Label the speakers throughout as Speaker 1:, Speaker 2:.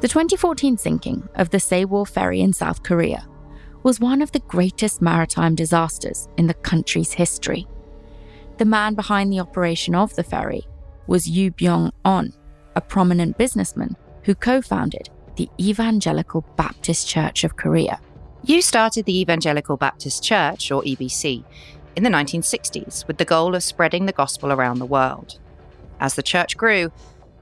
Speaker 1: The 2014 sinking of the Sewol ferry in South Korea was one of the greatest maritime disasters in the country's history. The man behind the operation of the ferry was Yu Byung On, a prominent businessman who co founded the Evangelical Baptist Church of Korea.
Speaker 2: Yu started the Evangelical Baptist Church, or EBC, in the 1960s with the goal of spreading the gospel around the world. As the church grew,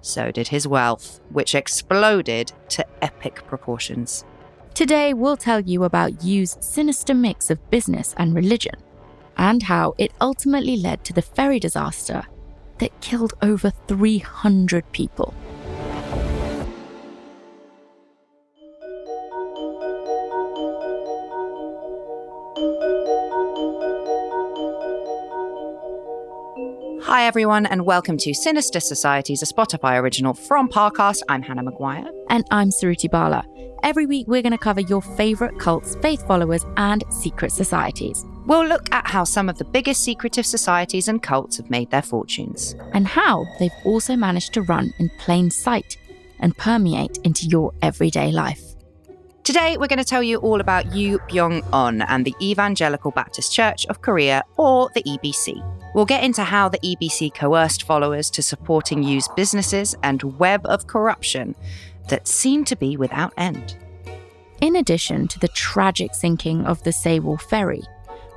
Speaker 2: so did his wealth, which exploded to epic proportions.
Speaker 1: Today, we'll tell you about Yu's sinister mix of business and religion, and how it ultimately led to the ferry disaster that killed over 300 people.
Speaker 2: Hi, everyone, and welcome to Sinister Societies, a Spotify original from Parcast. I'm Hannah Maguire.
Speaker 1: And I'm Suruthi Bala. Every week, we're going to cover your favourite cults, faith followers, and secret societies.
Speaker 2: We'll look at how some of the biggest secretive societies and cults have made their fortunes,
Speaker 1: and how they've also managed to run in plain sight and permeate into your everyday life.
Speaker 2: Today, we're going to tell you all about Yu Byung On and the Evangelical Baptist Church of Korea, or the EBC. We'll get into how the EBC coerced followers to supporting Yu's businesses and web of corruption that seem to be without end.
Speaker 1: In addition to the tragic sinking of the Sewol ferry,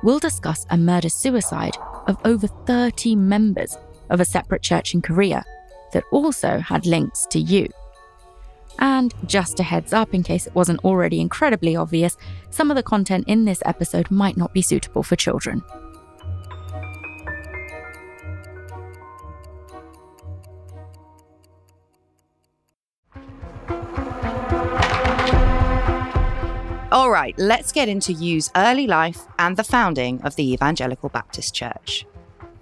Speaker 1: we'll discuss a murder suicide of over 30 members of a separate church in Korea that also had links to Yu. And just a heads up, in case it wasn't already incredibly obvious, some of the content in this episode might not be suitable for children.
Speaker 2: All right, let's get into Yu's early life and the founding of the Evangelical Baptist Church.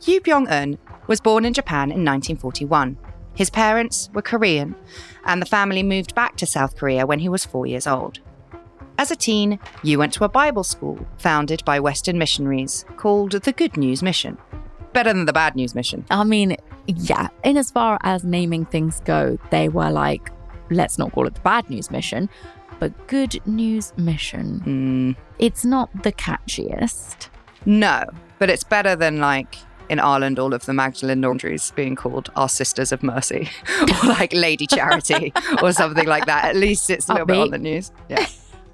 Speaker 2: Yu Byung Un was born in Japan in 1941. His parents were Korean, and the family moved back to South Korea when he was four years old. As a teen, Yu went to a Bible school founded by Western missionaries called the Good News Mission. Better than the Bad News Mission.
Speaker 1: I mean, yeah, in as far as naming things go, they were like, let's not call it the Bad News Mission, but Good News Mission.
Speaker 2: Mm,
Speaker 1: It's not the catchiest.
Speaker 2: no, but it's better than like in Ireland, all of the Magdalene laundries being called Our Sisters of Mercy or like Lady Charity or something like that. At least it's a little bit on the news. Yeah.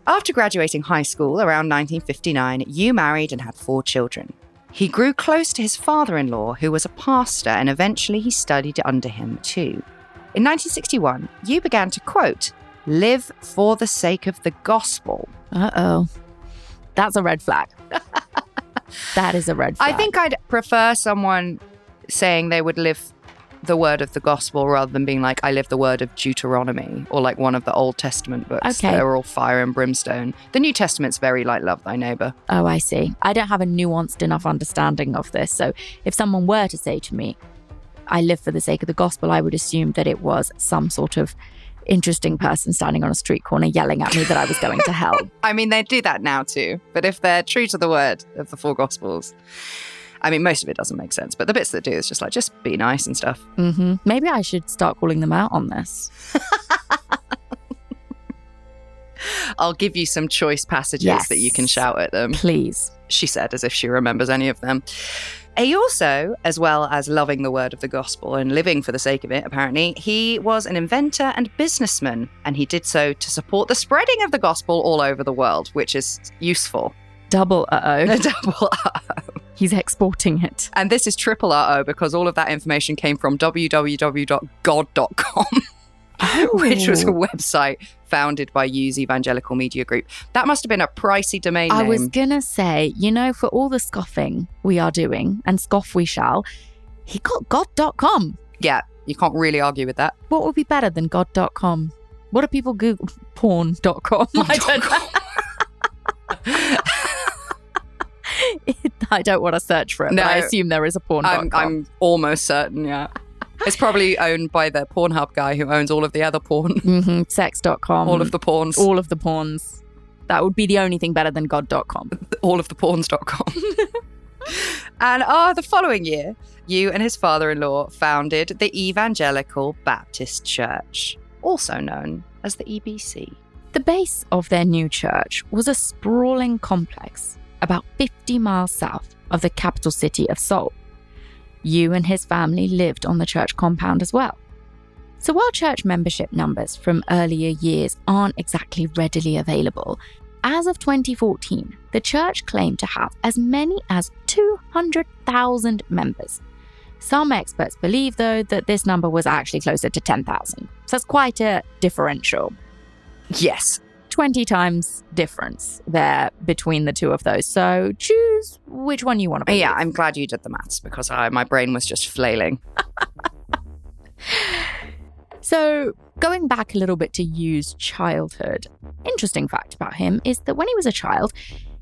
Speaker 2: After graduating high school around 1959, Yu married and had four children. He grew close to his father in law, who was a pastor, and eventually he studied under him too. In 1961, Yu began to quote, live for the sake of the gospel.
Speaker 1: Uh oh. That's a red flag. that is a red flag.
Speaker 2: I think I'd prefer someone saying they would live the word of the gospel rather than being like, I live the word of Deuteronomy or like one of the Old Testament books.
Speaker 1: Okay.
Speaker 2: They're all fire and brimstone. The New Testament's very like, love thy neighbor.
Speaker 1: Oh, I see. I don't have a nuanced enough understanding of this. So if someone were to say to me, I live for the sake of the gospel, I would assume that it was some sort of interesting person standing on a street corner yelling at me that I was going to hell.
Speaker 2: I mean, they do that now too. But if they're true to the word of the four gospels, I mean, most of it doesn't make sense. But the bits that do is just like, just be nice and stuff.
Speaker 1: hmm Maybe I should start calling them out on this.
Speaker 2: I'll give you some choice passages
Speaker 1: Yes.
Speaker 2: that you can shout at them.
Speaker 1: Please.
Speaker 2: she said, as if she remembers any of them. He also, as well as loving the word of the gospel and living for the sake of it, apparently, he was an inventor and businessman, and he did so to support the spreading of the gospel all over the world, which is useful.
Speaker 1: Double uh
Speaker 2: A
Speaker 1: oh.
Speaker 2: double R-O.
Speaker 1: He's exporting it.
Speaker 2: And this is triple R-O because all of that information came from www.god.com, which was a oh. website founded by Yu's Evangelical Media Group. That must have been a pricey domain
Speaker 1: I
Speaker 2: name.
Speaker 1: was gonna say, you know, for all the scoffing we are doing, and scoff we shall, he got God.com.
Speaker 2: yeah, you can't really argue with that.
Speaker 1: What would be better than God.com? What do people Google? Porn.com. I don't know. I don't want to search for it,
Speaker 2: No.
Speaker 1: but I assume there is a porn.
Speaker 2: I'm, I'm almost certain, yeah. It's probably owned by the Pornhub guy who owns all of the other porn,
Speaker 1: hmm Sex.com.
Speaker 2: all of the porns,
Speaker 1: all of the porns. That would be the only thing better than God.com.
Speaker 2: all of the porns.com. and ah, the following year, Yu and his father in law founded the Evangelical Baptist Church, also known as the EBC.
Speaker 1: The base of their new church was a sprawling complex about 50 miles south of the capital city of Seoul. Yu and his family lived on the church compound as well. So while church membership numbers from earlier years aren't exactly readily available, as of 2014, the church claimed to have as many as 200,000 members. Some experts believe, though, that this number was actually closer to 10,000. So it's quite a differential.
Speaker 2: Yes.
Speaker 1: 20 times difference there between the two of those. So choose which one you want to believe.
Speaker 2: Yeah, I'm glad you did the maths because I, my brain was just flailing.
Speaker 1: So, going back a little bit to Yu's childhood, interesting fact about him is that when he was a child,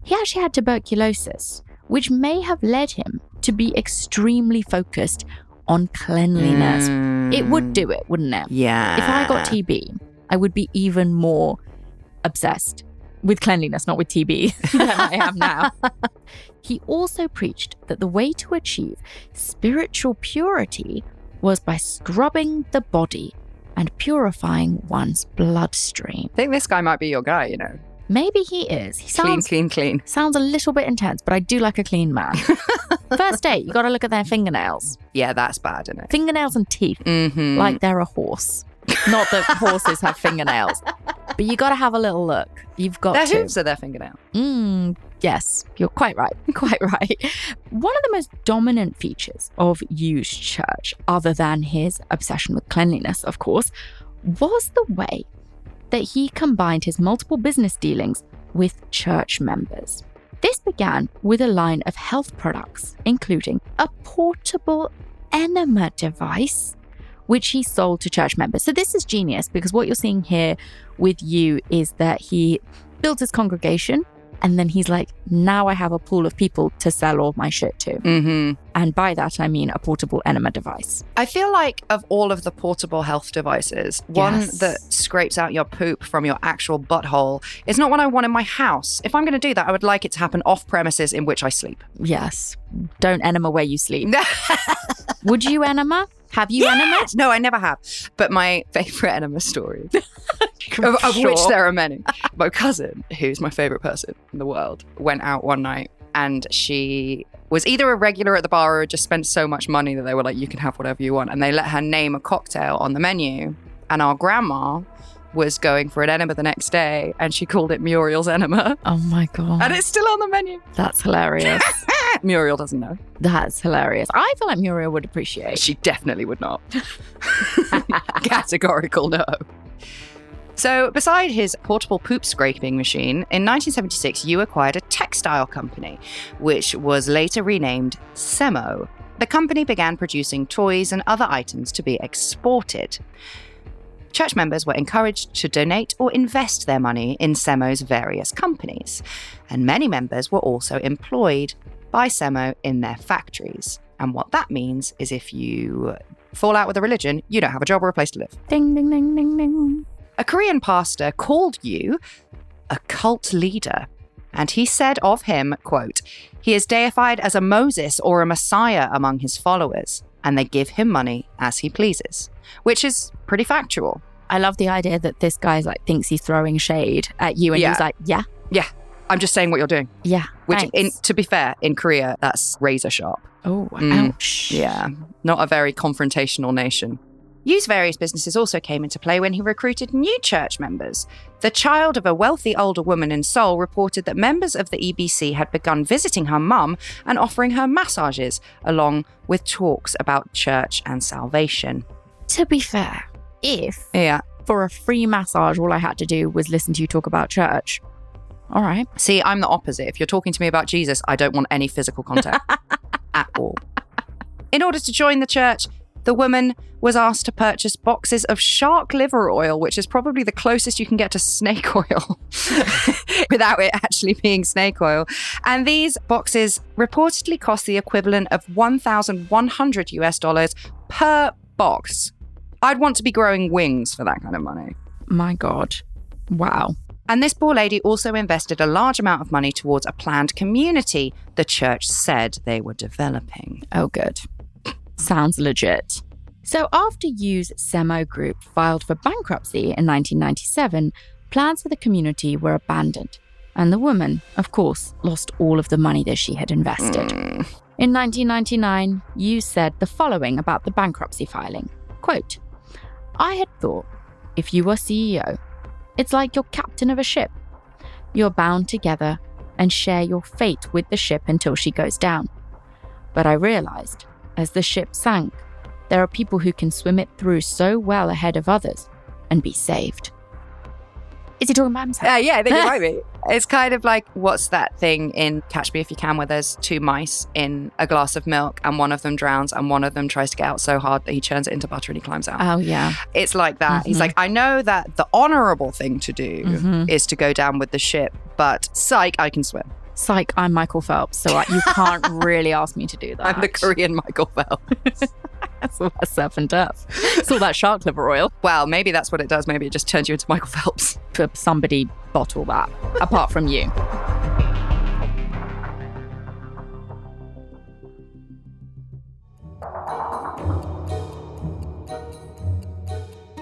Speaker 1: he actually had tuberculosis, which may have led him to be extremely focused on cleanliness. It would mm. do it, wouldn't it?
Speaker 2: Yeah.
Speaker 1: If I got TB, I would be even more obsessed with cleanliness, not with TB, than I am now. he also preached that the way to achieve spiritual purity was by scrubbing the body and purifying one's bloodstream.
Speaker 2: I think this guy might be your guy, you know.
Speaker 1: Maybe he is. He
Speaker 2: Clean,
Speaker 1: sounds
Speaker 2: clean, clean.
Speaker 1: sounds a little bit intense, but I do like a clean man. First date, you got to look at their fingernails,
Speaker 2: Yeah, that's bad, isn't it?
Speaker 1: fingernails and teeth,
Speaker 2: Mm-hmm.
Speaker 1: like they're a horse. Not that horses have fingernails, but you got to have a little look. You've got
Speaker 2: their
Speaker 1: to.
Speaker 2: hooves are their fingernail.
Speaker 1: Mm, yes, you're quite right. Quite right. One of the most dominant features of Yu's church, other than his obsession with cleanliness, of course, was the way that he combined his multiple business dealings with church members. This began with a line of health products, including a portable enema device, which he sold to church members. So, this is genius because what you're seeing here with Yu is that he built his congregation and then he's like, now I have a pool of people to sell all my shit to.
Speaker 2: Mm-hmm.
Speaker 1: And by that, I mean a portable enema device.
Speaker 2: I feel like of all of the portable health devices, one
Speaker 1: Yes.
Speaker 2: that scrapes out your poop from your actual butthole is not what I want in my house. If I'm going to do that, I would like it to happen off premises in which I sleep.
Speaker 1: Yes. Don't enema where you sleep. Would you enema? Have you enema?
Speaker 2: no, I never have. But my favorite enema story, of, of which there are many, my cousin, who's my favorite person in the world, went out one night and she was either a regular at the bar or just spent so much money that they were like, you can have whatever you want. And they let her name a cocktail on the menu. And our grandma was going for an enema the next day and she called it Muriel's enema.
Speaker 1: Oh my God.
Speaker 2: And it's still on the menu.
Speaker 1: That's hilarious.
Speaker 2: Muriel doesn't know.
Speaker 1: That's hilarious. I feel like Muriel would appreciate.
Speaker 2: She definitely would not. Categorical no. So, beside his portable poop scraping machine, in 1976, Yu acquired a textile company, which was later renamed Semo. The company began producing toys and other items to be exported. Church members were encouraged to donate or invest their money in Semo's various companies, and many members were also employed by Semo in their factories. And what that means is if you fall out with a religion, you don't have a job or a place to live.
Speaker 1: Ding, ding, ding, ding, ding.
Speaker 2: A Korean pastor called Yu a cult leader. And he said of him, quote, he is deified as a Moses or a Messiah among his followers, and they give him money as he pleases, which is pretty factual.
Speaker 1: I love the idea that this guy's like thinks he's throwing shade at you and
Speaker 2: Yeah.
Speaker 1: he's like, yeah,
Speaker 2: Yeah, I'm just saying what you're doing.
Speaker 1: yeah.
Speaker 2: Which, in, to be fair, in Korea, that's razor sharp.
Speaker 1: oh,
Speaker 2: Mm.
Speaker 1: ouch.
Speaker 2: Yeah, not a very confrontational nation. Yu's various businesses also came into play when he recruited new church members. The child of a wealthy older woman in Seoul reported that members of the EBC had begun visiting her mum and offering her massages, along with talks about church and salvation.
Speaker 1: To be fair, if
Speaker 2: Yeah.
Speaker 1: for a free massage all I had to do was listen to you talk about church, all right.
Speaker 2: See, I'm the opposite. If you're talking to me about Jesus, I don't want any physical contact at all. In order to join the church, the woman was asked to purchase boxes of shark liver oil, which is probably the closest you can get to snake oil without it actually being snake oil. And these boxes reportedly cost the equivalent of 1,100 US dollars per box. I'd want to be growing wings for that kind of money.
Speaker 1: My God. Wow.
Speaker 2: And this poor lady also invested a large amount of money towards a planned community the church said they were developing.
Speaker 1: Oh, good. Sounds legit. So, after Yu's Semo Group filed for bankruptcy in 1997, plans for the community were abandoned, and the woman, of course, lost all of the money that she had invested.
Speaker 2: Mm.
Speaker 1: In 1999, Yu said the following about the bankruptcy filing quote, I had thought if you are CEO, it's like you're captain of a ship. You're bound together and share your fate with the ship until she goes down. But I realized, as the ship sank, there are people who can swim it through so well ahead of others and be saved. Is he talking about himself?
Speaker 2: Uh, yeah, I think it might be. It's kind of like what's that thing in Catch Me If You Can where there's two mice in a glass of milk and one of them drowns and one of them tries to get out so hard that he turns it into butter and he climbs out.
Speaker 1: Oh, yeah.
Speaker 2: it's like that. He's
Speaker 1: Mhm.
Speaker 2: like, I know that the honorable thing to do
Speaker 1: Mhm.
Speaker 2: is to go down with the ship, but psych, I can swim.
Speaker 1: Psych, I'm Michael Phelps, so I- you can't really ask me to do that.
Speaker 2: I'm the Korean Michael Phelps.
Speaker 1: That's that serpent does. It's all that shark liver oil.
Speaker 2: well, maybe that's what it does. Maybe it just turns you into Michael Phelps.
Speaker 1: For somebody bottle that, apart from you.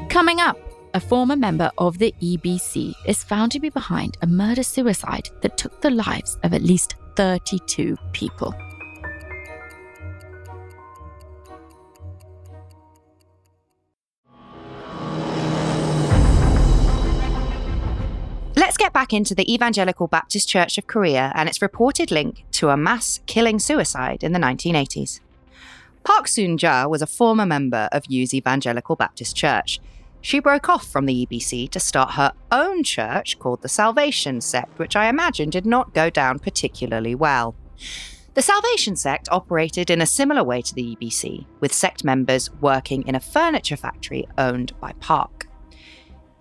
Speaker 1: Coming up, a former member of the EBC is found to be behind a murder suicide that took the lives of at least 32 people.
Speaker 2: Get back into the Evangelical Baptist Church of Korea and its reported link to a mass killing suicide in the 1980s. Park Soon Ja was a former member of Yu's Evangelical Baptist Church. She broke off from the EBC to start her own church called the Salvation Sect, which I imagine did not go down particularly well. The Salvation Sect operated in a similar way to the EBC, with sect members working in a furniture factory owned by Park.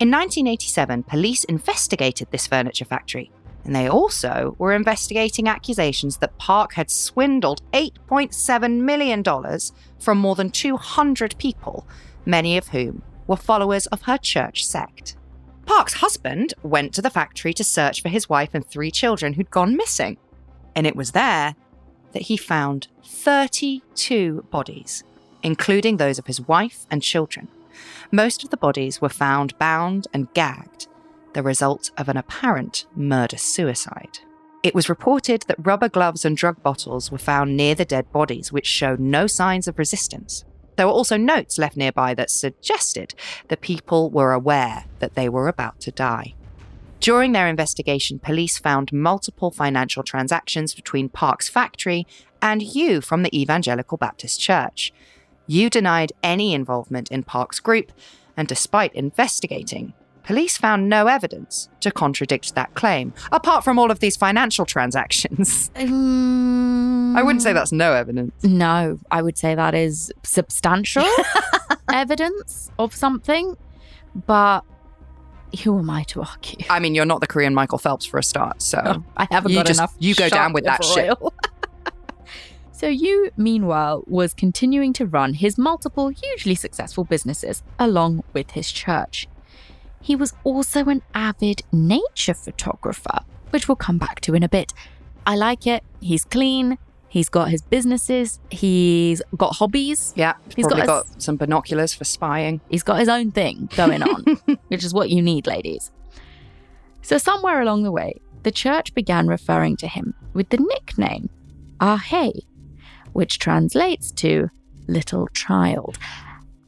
Speaker 2: In 1987, police investigated this furniture factory, and they also were investigating accusations that Park had swindled $8.7 million from more than 200 people, many of whom were followers of her church sect. Park's husband went to the factory to search for his wife and three children who'd gone missing, and it was there that he found 32 bodies, including those of his wife and children. Most of the bodies were found bound and gagged, the result of an apparent murder suicide. It was reported that rubber gloves and drug bottles were found near the dead bodies, which showed no signs of resistance. There were also notes left nearby that suggested the people were aware that they were about to die. During their investigation, police found multiple financial transactions between Park's factory and Yu from the Evangelical Baptist Church. Yu denied any involvement in Park's group, and despite investigating, police found no evidence to contradict that claim, apart from all of these financial transactions.
Speaker 1: Um,
Speaker 2: I wouldn't say that's no evidence.
Speaker 1: No, I would say that is substantial evidence of something, but who am I to argue?
Speaker 2: I mean, you're not the Korean Michael Phelps for a start, so
Speaker 1: I haven't
Speaker 2: You
Speaker 1: got
Speaker 2: just-
Speaker 1: enough.
Speaker 2: you go down with that
Speaker 1: liver
Speaker 2: shit.
Speaker 1: so Yu, meanwhile, was continuing to run his multiple hugely successful businesses along with his church. He was also an avid nature photographer, which we'll come back to in a bit. I like it. He's clean. He's got his businesses. He's got hobbies.
Speaker 2: yeah,
Speaker 1: He's
Speaker 2: probably
Speaker 1: got
Speaker 2: got,
Speaker 1: a-
Speaker 2: some binoculars for spying.
Speaker 1: He's got his own thing going on, which is what you need, ladies. So, somewhere along the way, the church began referring to him with the nickname Ahae, which translates to little child.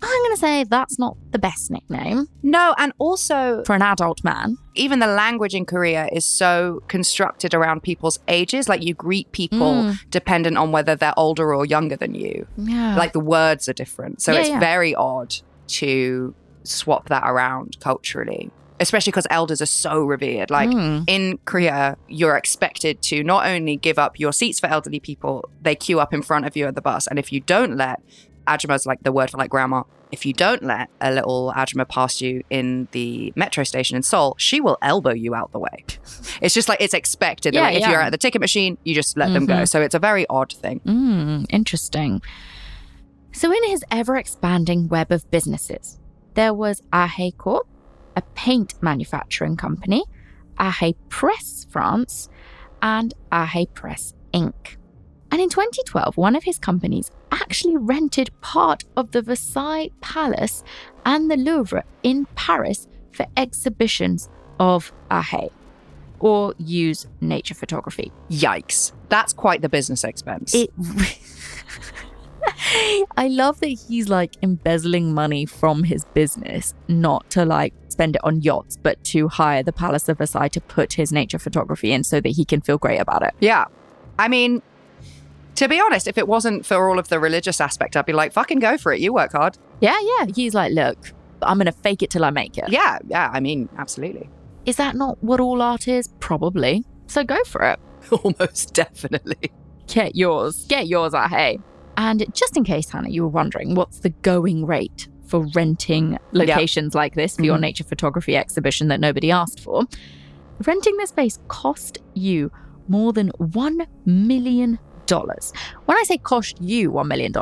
Speaker 1: I'm going to say that's not the best nickname
Speaker 2: No, and also
Speaker 1: for an adult man.
Speaker 2: even the language in Korea is so constructed around people's ages. Like you greet people
Speaker 1: Mm.
Speaker 2: dependent on whether they're older or younger than you.
Speaker 1: Yeah.
Speaker 2: Like the words are different. So
Speaker 1: Yeah,
Speaker 2: it's
Speaker 1: yeah.
Speaker 2: very odd to swap that around culturally, especially because elders are so revered. Like
Speaker 1: Mm.
Speaker 2: in Korea, you're expected to not only give up your seats for elderly people, they queue up in front of you at the bus. And if you don't let, ajuma is like the word for like grandma. If you don't let a little ajuma pass you in the metro station in Seoul, she will elbow you out the way. It's just like it's expected. that,
Speaker 1: Yeah,
Speaker 2: like, if you're at the ticket machine, you just let them go. So it's a very odd thing.
Speaker 1: Mm, interesting. So, in his ever expanding web of businesses, there was Ahae Corp, a paint manufacturing company, Ahae Press France, and Ahae Press Inc. And in 2012, one of his companies actually rented part of the Versailles Palace and the Louvre in Paris for exhibitions of Ahae or Yu's nature photography.
Speaker 2: Yikes. That's quite the business expense.
Speaker 1: It. I love that he's like embezzling money from his business, not to like spend it on yachts, but to hire the Palace of Versailles to put his nature photography in so that he can feel great about it.
Speaker 2: yeah. I mean, to be honest, if it wasn't for all of the religious aspect, I'd be like, fucking go for it. You work hard.
Speaker 1: Yeah, yeah. He's like, look, I'm going to fake it till I make it.
Speaker 2: Yeah, yeah. I mean, absolutely.
Speaker 1: Is that not what all art is? Probably. So go for it.
Speaker 2: Almost definitely.
Speaker 1: Get yours. Get yours, ah, hey. And just in case, Hannah, you were wondering, what's the going rate for renting locations like this for your
Speaker 2: Mhm.
Speaker 1: nature photography exhibition that nobody asked for? Renting this space cost Yu more than $1 million. When I say cost Yu $1 million,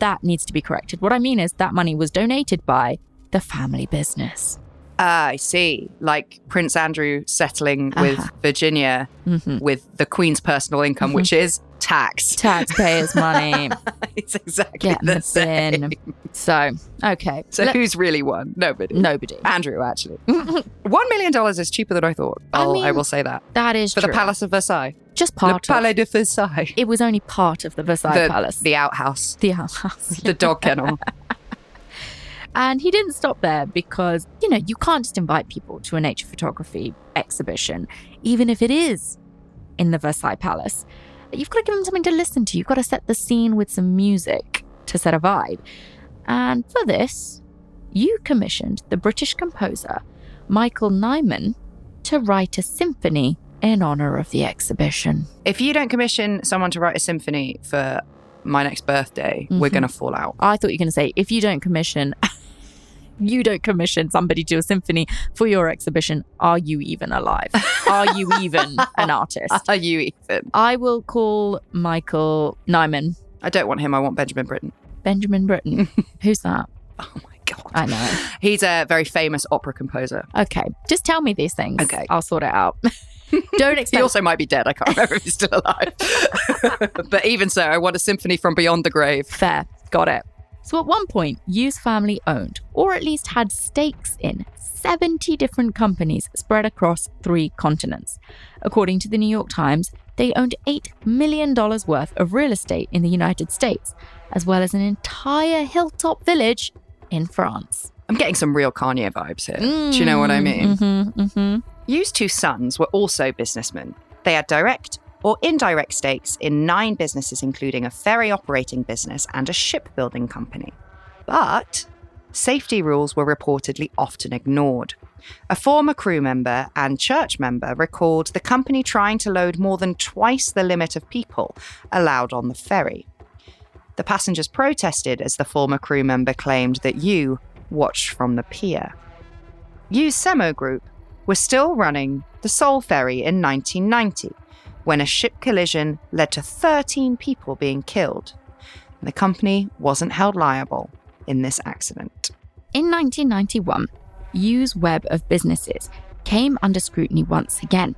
Speaker 1: that needs to be corrected. What I mean is that money was donated by the family business.
Speaker 2: Ah, I see. Like Prince Andrew settling with
Speaker 1: Uh-huh.
Speaker 2: Virginia
Speaker 1: hmm
Speaker 2: with the Queen's personal income, which is tax.
Speaker 1: Taxpayers' money.
Speaker 2: it's exactly
Speaker 1: Get
Speaker 2: the
Speaker 1: the
Speaker 2: same.
Speaker 1: bin. So, okay.
Speaker 2: So
Speaker 1: Let-
Speaker 2: who's really won? Nobody.
Speaker 1: nobody.
Speaker 2: Andrew, actually. One million dollars is cheaper than I thought.
Speaker 1: I
Speaker 2: Oh, I,
Speaker 1: mean,
Speaker 2: will say that.
Speaker 1: That is
Speaker 2: For
Speaker 1: true.
Speaker 2: the Palace of Versailles.
Speaker 1: Just
Speaker 2: Le
Speaker 1: part of.
Speaker 2: The Palais de Versailles.
Speaker 1: It was only part of the Versailles
Speaker 2: the,
Speaker 1: Palace.
Speaker 2: the outhouse.
Speaker 1: the house.
Speaker 2: The dog kennel.
Speaker 1: And he didn't stop there because, you know, you can't just invite people to a nature photography exhibition, even if it is in the Versailles Palace. You've got to give them something to listen to. You've got to set the scene with some music to set a vibe. And for this, Yu commissioned the British composer Michael Nyman to write a symphony in honor of the exhibition.
Speaker 2: if you don't commission someone to write a symphony for my next birthday, we're
Speaker 1: Mhm.
Speaker 2: going to fall out.
Speaker 1: I thought you were going to say, if you don't commission, you don't commission somebody to a symphony for your exhibition, are you even alive? Are you even an artist?
Speaker 2: Are you even?
Speaker 1: I will call Michael Nyman,
Speaker 2: I don't want him. I want Benjamin Britten.
Speaker 1: Benjamin Britten. Who's that?
Speaker 2: Oh my God.
Speaker 1: I know.
Speaker 2: He's a very famous opera composer.
Speaker 1: Okay, just tell me these things.
Speaker 2: Okay.
Speaker 1: I'll sort it out. don't expect.
Speaker 2: He also might be dead. I can't remember if he's still alive. but even so, I want a symphony from beyond the grave.
Speaker 1: Fair. Got it. So at one point, Yu's family owned, or at least had stakes in, 70 different companies spread across three continents. According to the New York Times, they owned $8 million worth of real estate in the United States, as well as an entire hilltop village in France.
Speaker 2: I'm getting some real Kanye vibes here. Do you know what I mean?
Speaker 1: Mm-hmm, mm-hmm.
Speaker 2: Yu's two sons were also businessmen. They had direct or indirect stakes in nine businesses, including a ferry operating business and a shipbuilding company. But safety rules were reportedly often ignored. A former crew member and church member recalled the company trying to load more than twice the limit of people allowed on the ferry. The passengers protested as the former crew member claimed that Yu watched from the pier. Yu's Semo Group was still running the Seoul Ferry in 1990 when a ship collision led to 13 people being killed. The company wasn't held liable in this accident.
Speaker 1: In 1991, Yu's web of businesses came under scrutiny once again.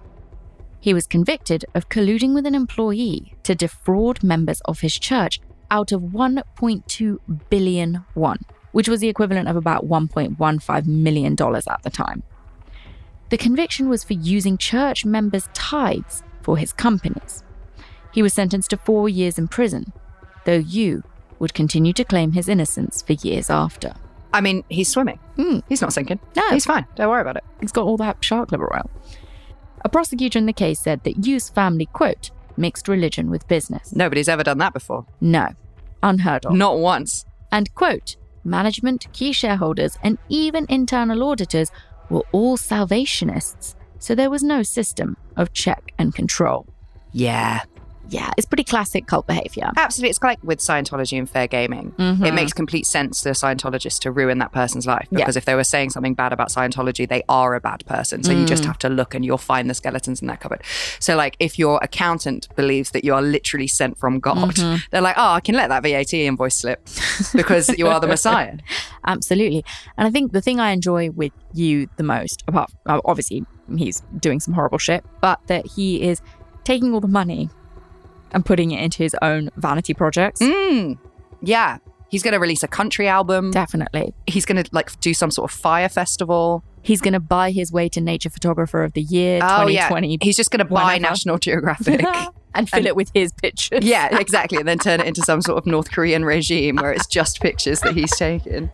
Speaker 1: He was convicted of colluding with an employee to defraud members of his church out of 1.2 billion won, which was the equivalent of about 1.15 million dollars at the time. The conviction was for using church members' tithes for his companies. He was sentenced to four years in prison, though Yu would continue to claim his innocence for years after.
Speaker 2: I mean, he's swimming.
Speaker 1: Hmm.
Speaker 2: He's not sinking.
Speaker 1: No.
Speaker 2: He's fine. Don't worry about it.
Speaker 1: He's got all that shark liver oil. A prosecutor in the case said that Yu's family, quote, mixed religion with business.
Speaker 2: Nobody's ever done that before.
Speaker 1: No, unheard of.
Speaker 2: Not once.
Speaker 1: And, quote, management, key shareholders, and even internal auditors were all salvationists, so there was no system of check and control.
Speaker 2: Yeah.
Speaker 1: Yeah, it's pretty classic cult behavior.
Speaker 2: Absolutely. It's like with Scientology and fair gaming.
Speaker 1: Mhm.
Speaker 2: It makes complete sense to a Scientologist to ruin that person's life
Speaker 1: Yeah.
Speaker 2: because if they were saying something bad about Scientology, they are a bad person. So you just
Speaker 1: Mm.
Speaker 2: have to look and you'll find the skeletons in that cupboard. So, like, if your accountant believes that you are literally sent from God,
Speaker 1: Mhm.
Speaker 2: they're like, oh, I can let that VAT invoice slip because Yu are the Messiah.
Speaker 1: Absolutely. And I think the thing I enjoy with you the most, apart uh, obviously he's doing some horrible shit, but that he is taking all the money and putting it into his own vanity projects.
Speaker 2: Mm. Yeah. He's going to release a country album.
Speaker 1: Definitely.
Speaker 2: He's going to like do some sort of fire festival.
Speaker 1: He's going to buy his way to Nature Photographer of the Year
Speaker 2: Oh,
Speaker 1: 2020
Speaker 2: yeah. He's just going to buy. National Geographic.
Speaker 1: and fill
Speaker 2: And-
Speaker 1: it with his pictures.
Speaker 2: yeah, exactly. And then turn it into some sort of North Korean regime where it's just pictures that he's taken.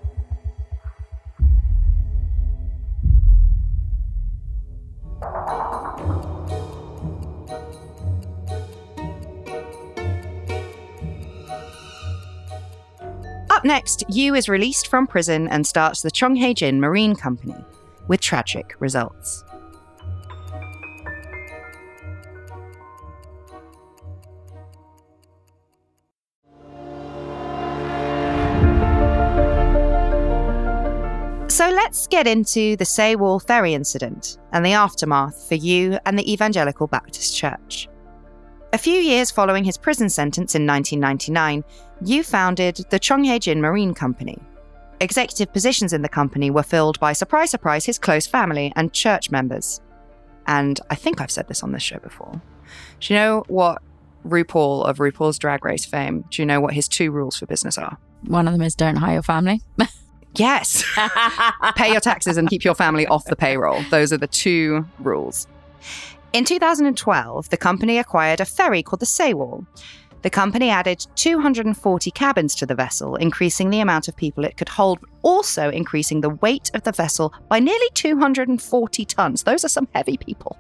Speaker 2: Up next, Yu is released from prison and starts the Chonghae-jin Marine Company with tragic results. So let's get into the Sewol ferry incident and the aftermath for Yu and the Evangelical Baptist Church. A few years following his prison sentence in 1999, Yu founded the Chonghae-jin Marine Company. Executive positions in the company were filled by, surprise, surprise, his close family and church members. And I think I've said this on this show before. Do you know what RuPaul of RuPaul's Drag Race fame, do you know what his two rules for business are?
Speaker 1: One of them is don't hire your family.
Speaker 2: Yes. Pay your taxes and keep your family off the payroll. Those are the two rules. In 2012, the company acquired a ferry called the Sewol. The company added 240 cabins to the vessel, increasing the amount of people it could hold, also increasing the weight of the vessel by nearly 240 tons. Those are some heavy people.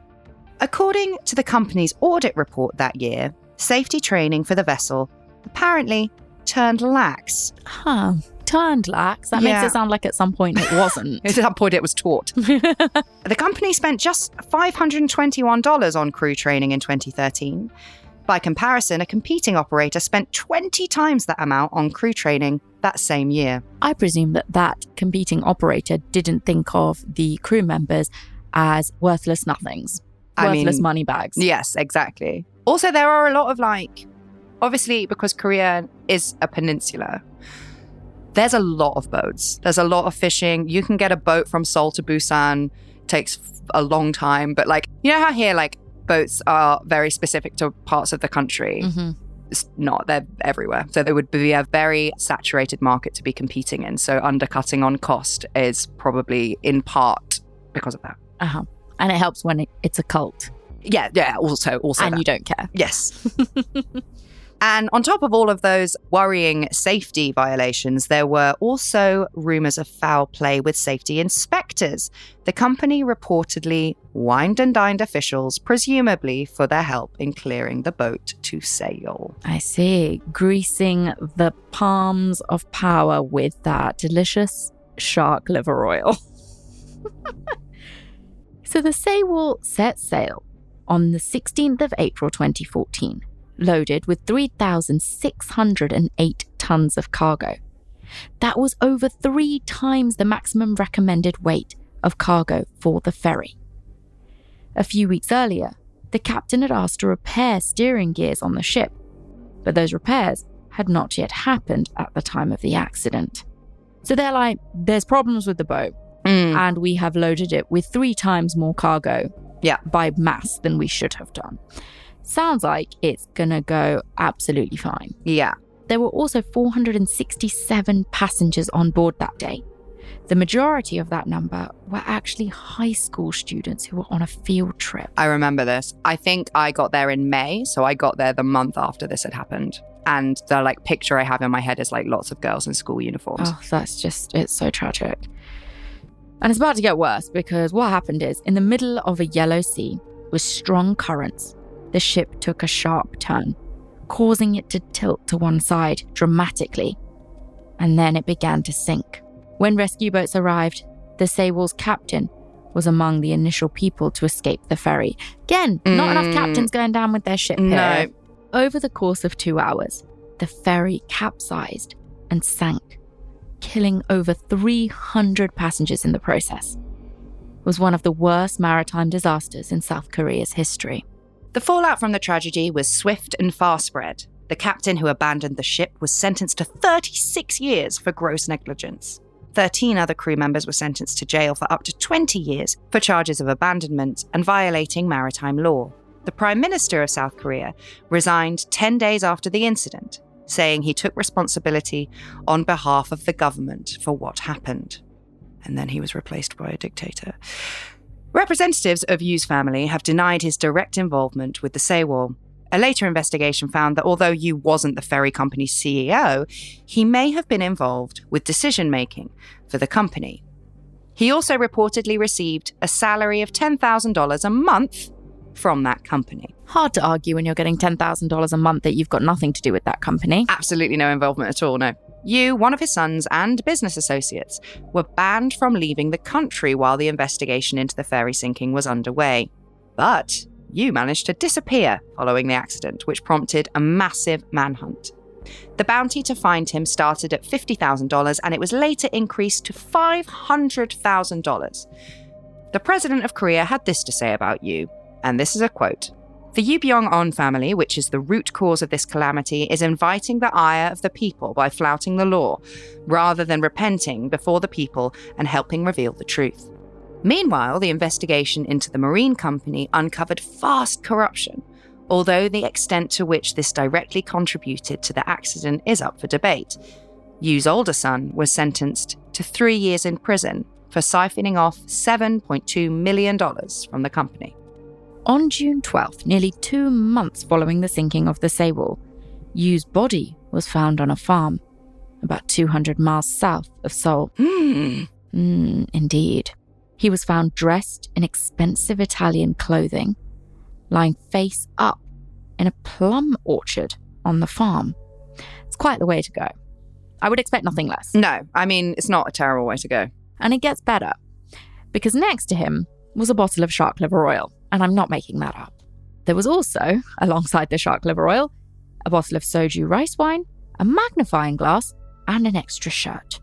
Speaker 2: According to the company's audit report that year, safety training for the vessel apparently turned lax.
Speaker 1: huh. Turned lax. That
Speaker 2: Yeah.
Speaker 1: makes it sound like at some point it wasn't.
Speaker 2: At some point, it was taught. The company spent just $521 on crew training in 2013. By comparison, a competing operator spent 20 times that amount on crew training that same year.
Speaker 1: I presume that that competing operator didn't think of the crew members as worthless nothings,
Speaker 2: I
Speaker 1: worthless
Speaker 2: mean,
Speaker 1: money bags.
Speaker 2: Yes, exactly. Also, there are a lot of like, obviously, because Korea is a peninsula, there's a lot of boats. There's a lot of fishing. You can get a boat from Seoul to Busan, takes a long time. But like, you know how here, like, boats are very specific to parts of the country?
Speaker 1: hmm
Speaker 2: It's not, they're everywhere. So there would be a very saturated market to be competing in. So undercutting on cost is probably in part because of that.
Speaker 1: Uh-huh. And it helps when it, it's a cult
Speaker 2: Yeah, yeah, also, also.
Speaker 1: and
Speaker 2: that.
Speaker 1: you don't care.
Speaker 2: Yes. and on top of all of those worrying safety violations, there were also rumors of foul play with safety inspectors. The company reportedly wined and dined officials, presumably for their help in clearing the boat to sail.
Speaker 1: I see. Greasing the palms of power with that delicious shark liver oil. so the Sewol set sail on the 16th of April 2014, loaded with 3,608 tons of cargo. That was over three times the maximum recommended weight of cargo for the ferry. A few weeks earlier, the captain had asked to repair steering gears on the ship, but those repairs had not yet happened at the time of the accident. So they're like, there's problems with the boat,
Speaker 2: Mm,
Speaker 1: and we have loaded it with three times more cargo
Speaker 2: Yeah.
Speaker 1: by mass than we should have done. Sounds like it's gonna go absolutely fine.
Speaker 2: yeah.
Speaker 1: There were also 467 passengers on board that day. The majority of that number were actually high school students who were on a field trip.
Speaker 2: I remember this. I think I got there in May, so I got there the month after this had happened. And the like picture I have in my head is like lots of girls in school uniforms.
Speaker 1: Oh, that's just, it's so tragic. And it's about to get worse because what happened is in the middle of a yellow sea with strong currents, the ship took a sharp turn, causing it to tilt to one side dramatically. And then it began to sink. When rescue boats arrived, the Sewol's captain was among the initial people to escape the ferry. Again, not enough
Speaker 2: Mm.
Speaker 1: captains going down with their ship
Speaker 2: No.
Speaker 1: here. Over the course of two hours, the ferry capsized and sank, killing over 300 passengers in the process. It was one of the worst maritime disasters in South Korea's history.
Speaker 2: The fallout from the tragedy was swift and far spread. The captain who abandoned the ship was sentenced to 36 years for gross negligence. 13 other crew members were sentenced to jail for up to 20 years for charges of abandonment and violating maritime law. the Prime Minister of South Korea resigned 10 days after the incident, saying he took responsibility on behalf of the government for what happened. And then he was replaced by a dictator. Representatives of Yu's family have denied his direct involvement with the Sewol. A later investigation found that although Yu wasn't the ferry company's CEO, he may have been involved with decision making for the company. He also reportedly received a salary of $10,000 a month from that company.
Speaker 1: Hard to argue when you're getting $10,000 a month that you've got nothing to do with that company.
Speaker 2: Absolutely no involvement at all, no. Yu, one of his sons, and business associates were banned from leaving the country while the investigation into the ferry sinking was underway. But Yu managed to disappear following the accident, which prompted a massive manhunt. The bounty to find him started at $50,000 and it was later increased to $500,000. The president of Korea had this to say about Yu, and this is a quote. The Yu Byung-on family, which is the root cause of this calamity, is inviting the ire of the people by flouting the law, rather than repenting before the people and helping reveal the truth. Meanwhile, the investigation into the marine company uncovered vast corruption, although the extent to which this directly contributed to the accident is up for debate. Yu's older son was sentenced to three years in prison for siphoning off $7.2 million from the company.
Speaker 1: On June 12th, nearly two months following the sinking of the Sewol, Yu's body was found on a farm about 200 miles south of Seoul.
Speaker 2: Hmm.
Speaker 1: Mm, indeed. He was found dressed in expensive Italian clothing, lying face up in a plum orchard on the farm. It's quite the way to go. I would expect nothing less.
Speaker 2: No, I mean, it's not a terrible way to go.
Speaker 1: And it gets better because next to him was a bottle of shark liver oil, and I'm not making that up. There was also, alongside the shark liver oil, a bottle of soju rice wine, a magnifying glass, and an extra shirt.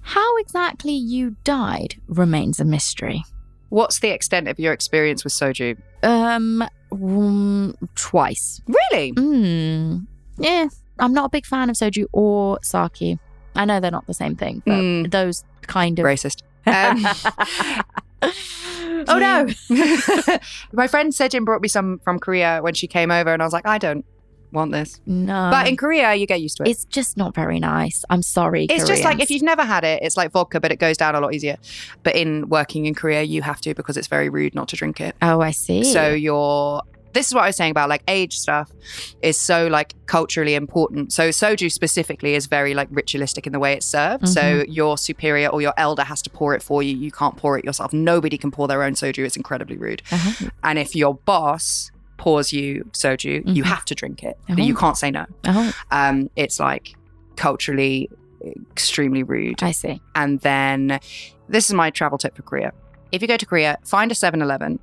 Speaker 1: How exactly Yu died remains a mystery.
Speaker 2: What's the extent of your experience with soju?
Speaker 1: Um, mm, twice.
Speaker 2: Really?
Speaker 1: Hmm. Yeah, I'm not a big fan of soju or sake. I know they're not the same thing, but
Speaker 2: Mm.
Speaker 1: those kind of.
Speaker 2: Racist. Um, oh no. My friend Sejin brought me some from Korea when she came over, and I was like, I don't want this.
Speaker 1: No.
Speaker 2: But in Korea, you get used to it.
Speaker 1: it's just not very nice. I'm sorry.
Speaker 2: It's just like if you've never had it, it's like vodka, but it goes down a lot easier. But in working in Korea, you have to because it's very rude not to drink it.
Speaker 1: Oh, I see.
Speaker 2: So you're. This is what I was saying about like age stuff is so like culturally important. So soju specifically is very like ritualistic in the way it's served. So your superior or your elder has to pour it for you. You can't pour it yourself. Nobody can pour their own soju. It's incredibly rude.
Speaker 1: Uh-huh.
Speaker 2: And if your boss pours you soju, you have to drink it.
Speaker 1: Oh.
Speaker 2: You can't say no.
Speaker 1: Oh,
Speaker 2: Um, it's like culturally extremely rude.
Speaker 1: I see.
Speaker 2: And then this is my travel tip for Korea. If you go to Korea, find a 7 Eleven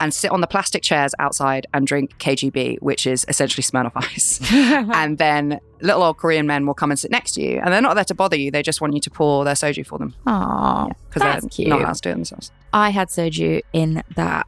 Speaker 2: and sit on the plastic chairs outside and drink KGB, which is essentially Smirnoff Ice. and then little old Korean men will come and sit next to you. And they're not there to bother you, they just want you to pour their soju for them
Speaker 1: Aw,
Speaker 2: because
Speaker 1: that's
Speaker 2: they're
Speaker 1: cute.
Speaker 2: not allowed to do it themselves.
Speaker 1: I had soju in that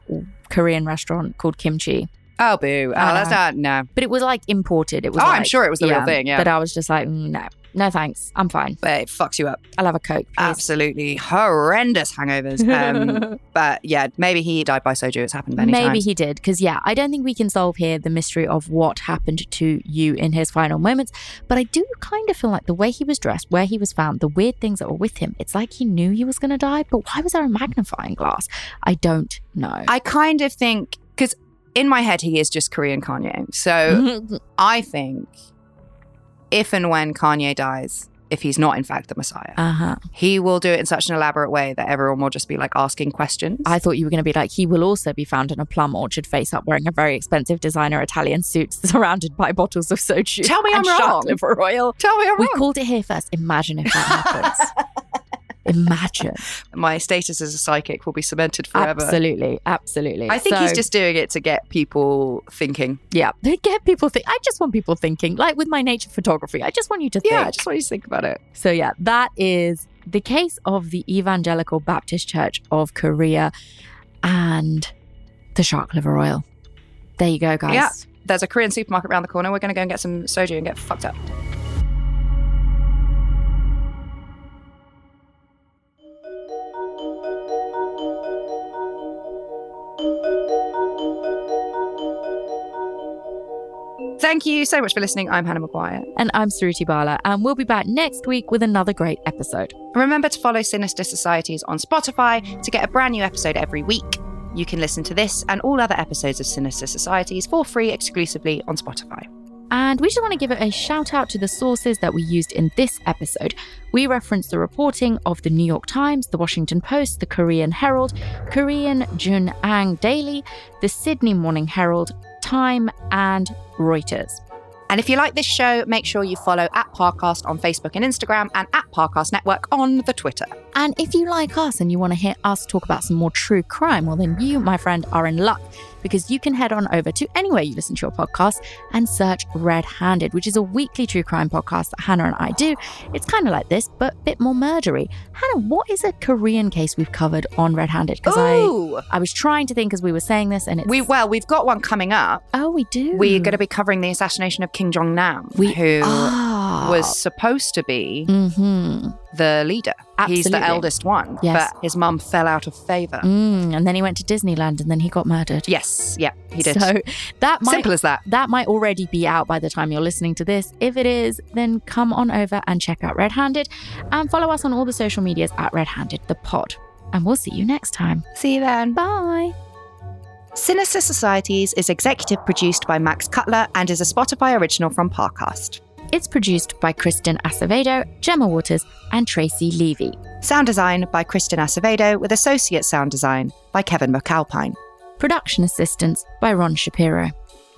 Speaker 1: Korean restaurant called Kimchi,
Speaker 2: Oh, boo. Oh, that's not, no.
Speaker 1: but it was like imported. It was.
Speaker 2: Oh, I'm sure it was the real thing, yeah.
Speaker 1: But I was just like, mm, no, no, thanks. I'm fine.
Speaker 2: But it fucks you up.
Speaker 1: I'll have a coke. please.
Speaker 2: Absolutely horrendous hangovers. Um, but yeah, maybe he died by soju. It's happened many
Speaker 1: Maybe
Speaker 2: times.
Speaker 1: Maybe he did, because yeah, I don't think we can solve here the mystery of what happened to Yu in his final moments. But I do kind of feel like the way he was dressed, where he was found, the weird things that were with him, it's like he knew he was going to die. But why was there a magnifying glass? I don't know.
Speaker 2: I kind of think because in my head he is just Korean Kanye. So I think if and when Kanye dies, if he's not in fact the Messiah,
Speaker 1: uh huh.
Speaker 2: he will do it in such an elaborate way that everyone will just be like asking questions.
Speaker 1: I thought you were going to be like, he will also be found in a plum orchard face up wearing a very expensive designer Italian suit surrounded by bottles of soju.
Speaker 2: Tell me I'm wrong.
Speaker 1: liver oil.
Speaker 2: Tell me I'm
Speaker 1: We
Speaker 2: wrong.
Speaker 1: called it here first. Imagine if that happens. Imagine.
Speaker 2: my status as a psychic will be cemented forever.
Speaker 1: Absolutely. Absolutely.
Speaker 2: I think he's just doing it to get people thinking.
Speaker 1: Yeah, get people think. I just want people thinking, like with my nature photography. I just want you to think.
Speaker 2: Yeah, I just want you to think about it.
Speaker 1: so yeah, that is the case of the Evangelical Baptist Church of Korea and the shark liver oil. There you go, guys.
Speaker 2: Yeah. There's a Korean supermarket around the corner. We're going to go and get some soju and get fucked up. Thank you so much for listening. I'm Hannah Maguire.
Speaker 1: And I'm Suruthi Bala, and we'll be back next week with another great episode.
Speaker 2: Remember to follow Sinister Societies on Spotify to get a brand new episode every week. You can listen to this and all other episodes of Sinister Societies for free exclusively on Spotify.
Speaker 1: And we just want to give a shout out to the sources that we used in this episode. We referenced the reporting of the New York Times, the Washington Post, the Korean Herald, Korean JoongAng Daily, the Sydney Morning Herald, Time, and Reuters.
Speaker 2: And if you like this show, make sure you follow at Parcast on Facebook and Instagram and at Parcast Network on the Twitter.
Speaker 1: And if you like us and you want to hear us talk about some more true crime, well, then you, my friend, are in luck because you can head on over to anywhere you listen to your podcast and search Red Handed, which is a weekly true crime podcast that Hannah and I do. It's kind of like this, but a bit more murdery. Hannah, what is a Korean case we've covered on Red Handed? Because I, I was trying to think as we were saying this, and it's,
Speaker 2: we well, we've got one coming up.
Speaker 1: Oh, we do.
Speaker 2: We're going to be covering the assassination of Kim Jong Nam,
Speaker 1: We
Speaker 2: who
Speaker 1: are.
Speaker 2: Was supposed to be
Speaker 1: hmm
Speaker 2: the leader. He's the eldest one,
Speaker 1: Yes.
Speaker 2: but his mum fell out of favor.
Speaker 1: Mm, and then he went to Disneyland, and then he got murdered.
Speaker 2: Yes, yeah, he did.
Speaker 1: So that might
Speaker 2: Simple as that.
Speaker 1: that might already be out by the time you're listening to this. If it is, then come on over and check out Red Handed and follow us on all the social medias at Red Handed the Pod. And we'll see you next time.
Speaker 2: See you then.
Speaker 1: Bye.
Speaker 2: Sinister Societies is executive produced by Max Cutler and is a Spotify original from Parcast.
Speaker 1: It's produced by Kristen Acevedo, Gemma Waters, and Tracy Levy.
Speaker 2: Sound design by Kristen Acevedo with associate sound design by Kevin McAlpine.
Speaker 1: Production assistance by Ron Shapiro.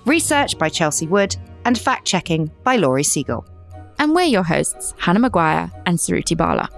Speaker 2: Research by Chelsea Wood and fact checking by Laurie Siegel.
Speaker 1: And we're your hosts, Hannah Maguire and Suruthi Bala.